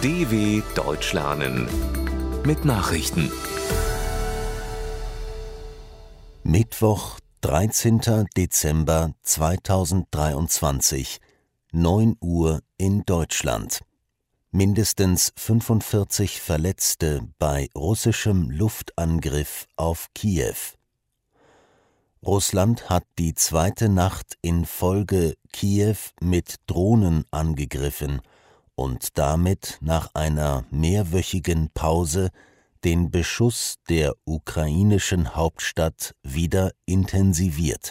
DW Deutsch lernen mit Nachrichten. Mittwoch, 13. Dezember 2023, 9 Uhr in Deutschland. Mindestens 45 Verletzte bei russischem Luftangriff auf Kiew. Russland hat die zweite Nacht in Folge Kiew mit Drohnen angegriffen und damit nach einer mehrwöchigen Pause den Beschuss der ukrainischen Hauptstadt wieder intensiviert.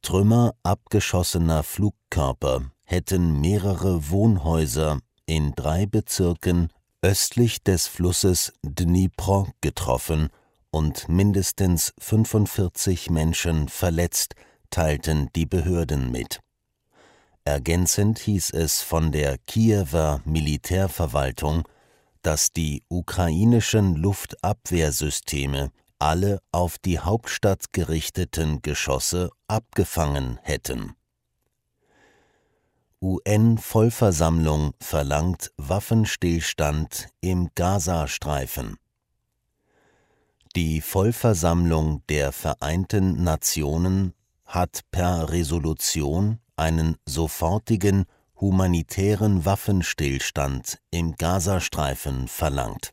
Trümmer abgeschossener Flugkörper hätten mehrere Wohnhäuser in drei Bezirken östlich des Flusses Dnipro getroffen und mindestens 45 Menschen verletzt, teilten die Behörden mit. Ergänzend hieß es von der Kiewer Militärverwaltung, dass die ukrainischen Luftabwehrsysteme alle auf die Hauptstadt gerichteten Geschosse abgefangen hätten. UN-Vollversammlung verlangt Waffenstillstand im Gazastreifen. Die Vollversammlung der Vereinten Nationen hat per Resolution einen sofortigen humanitären Waffenstillstand im Gazastreifen verlangt.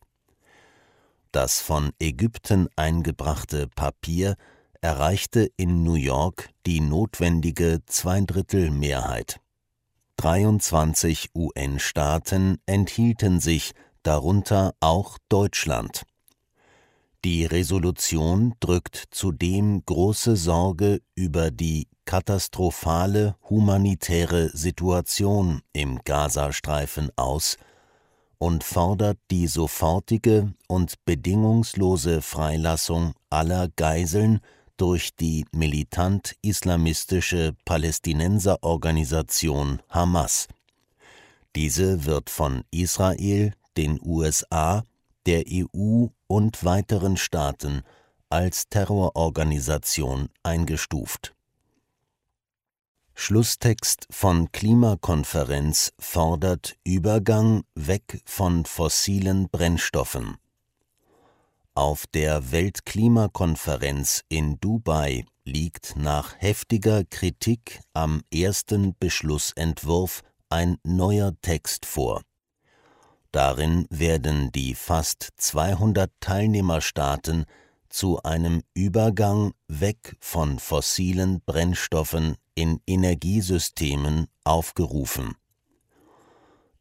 Das von Ägypten eingebrachte Papier erreichte in New York die notwendige Zweidrittelmehrheit. 23 UN-Staaten enthielten sich, darunter auch Deutschland. Die Resolution drückt zudem große Sorge über die katastrophale humanitäre Situation im Gazastreifen aus und fordert die sofortige und bedingungslose Freilassung aller Geiseln durch die militant-islamistische Palästinenserorganisation Hamas. Diese wird von Israel, den USA der EU und weiteren Staaten als Terrororganisation eingestuft. Schlusstext von Klimakonferenz fordert Übergang weg von fossilen Brennstoffen. Auf der Weltklimakonferenz in Dubai liegt nach heftiger Kritik am ersten Beschlussentwurf ein neuer Text vor. Darin werden die fast 200 Teilnehmerstaaten zu einem Übergang weg von fossilen Brennstoffen in Energiesystemen aufgerufen.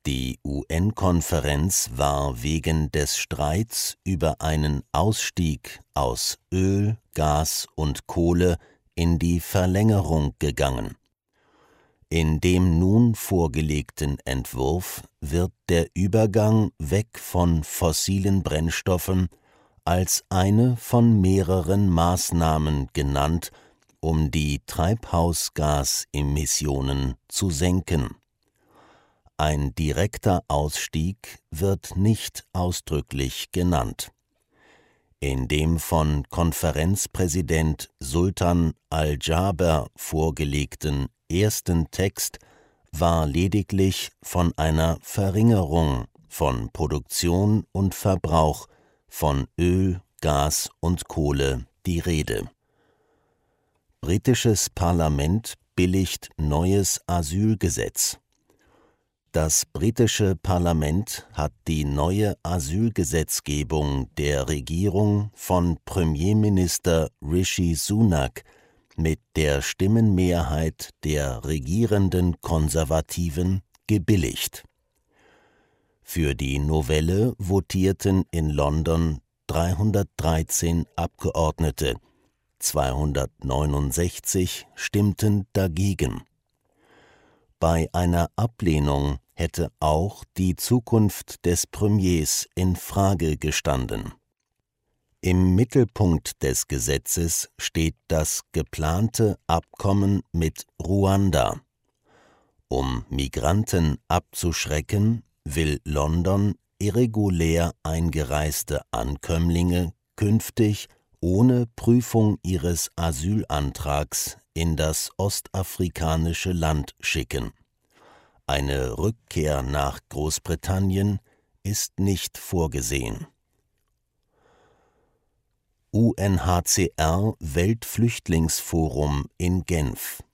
Die UN-Konferenz war wegen des Streits über einen Ausstieg aus Öl, Gas und Kohle in die Verlängerung gegangen. In dem nun vorgelegten Entwurf wird der Übergang weg von fossilen Brennstoffen als eine von mehreren Maßnahmen genannt, um die Treibhausgasemissionen zu senken. Ein direkter Ausstieg wird nicht ausdrücklich genannt. In dem von Konferenzpräsident Sultan al-Jaber vorgelegten ersten Text war lediglich von einer Verringerung von Produktion und Verbrauch von Öl, Gas und Kohle die Rede. Britisches Parlament billigt neues Asylgesetz. Das britische Parlament hat die neue Asylgesetzgebung der Regierung von Premierminister Rishi Sunak mit der Stimmenmehrheit der regierenden Konservativen gebilligt. Für die Novelle votierten in London 313 Abgeordnete, 269 stimmten dagegen. Bei einer Ablehnung hätte auch die Zukunft des Premiers in Frage gestanden. Im Mittelpunkt des Gesetzes steht das geplante Abkommen mit Ruanda. Um Migranten abzuschrecken, will London irregulär eingereiste Ankömmlinge künftig ohne Prüfung ihres Asylantrags in das ostafrikanische Land schicken. Eine Rückkehr nach Großbritannien ist nicht vorgesehen. UNHCR Weltflüchtlingsforum in Genf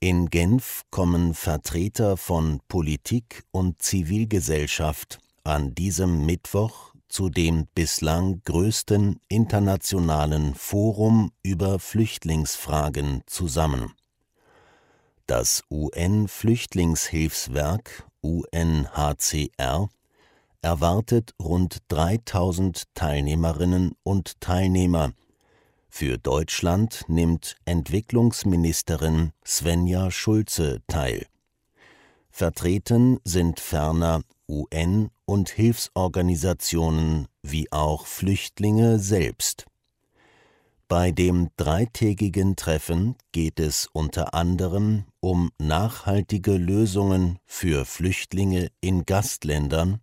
In Genf kommen Vertreter von Politik und Zivilgesellschaft an diesem Mittwoch zu dem bislang größten internationalen Forum über Flüchtlingsfragen zusammen das UN-Flüchtlingshilfswerk UNHCR erwartet rund 3000 Teilnehmerinnen und Teilnehmer. Für Deutschland nimmt Entwicklungsministerin Svenja Schulze teil. Vertreten sind ferner UN und Hilfsorganisationen wie auch Flüchtlinge selbst. Bei dem dreitägigen Treffen geht es unter anderem um nachhaltige Lösungen für Flüchtlinge in Gastländern,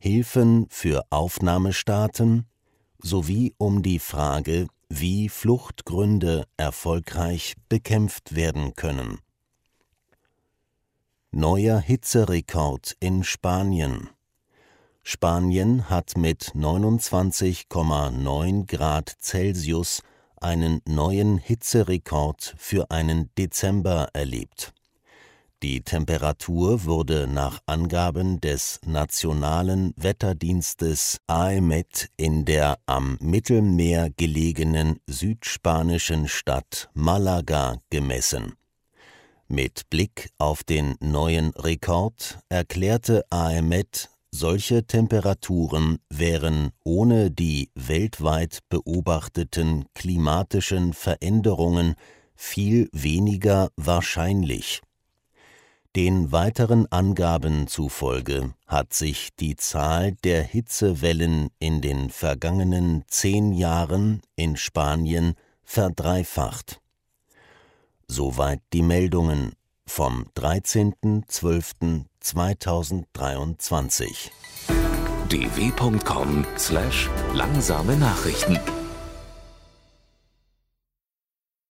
Hilfen für Aufnahmestaaten sowie um die Frage, wie Fluchtgründe erfolgreich bekämpft werden können. Neuer Hitzerekord in Spanien Spanien hat mit 29,9 Grad Celsius einen neuen Hitzerekord für einen Dezember erlebt. Die Temperatur wurde nach Angaben des Nationalen Wetterdienstes AEMET in der am Mittelmeer gelegenen südspanischen Stadt Malaga gemessen. Mit Blick auf den neuen Rekord erklärte AEMET solche Temperaturen wären ohne die weltweit beobachteten klimatischen Veränderungen viel weniger wahrscheinlich. Den weiteren Angaben zufolge hat sich die Zahl der Hitzewellen in den vergangenen zehn Jahren in Spanien verdreifacht. Soweit die Meldungen vom 13.12.2023. dw.com/langsame Nachrichten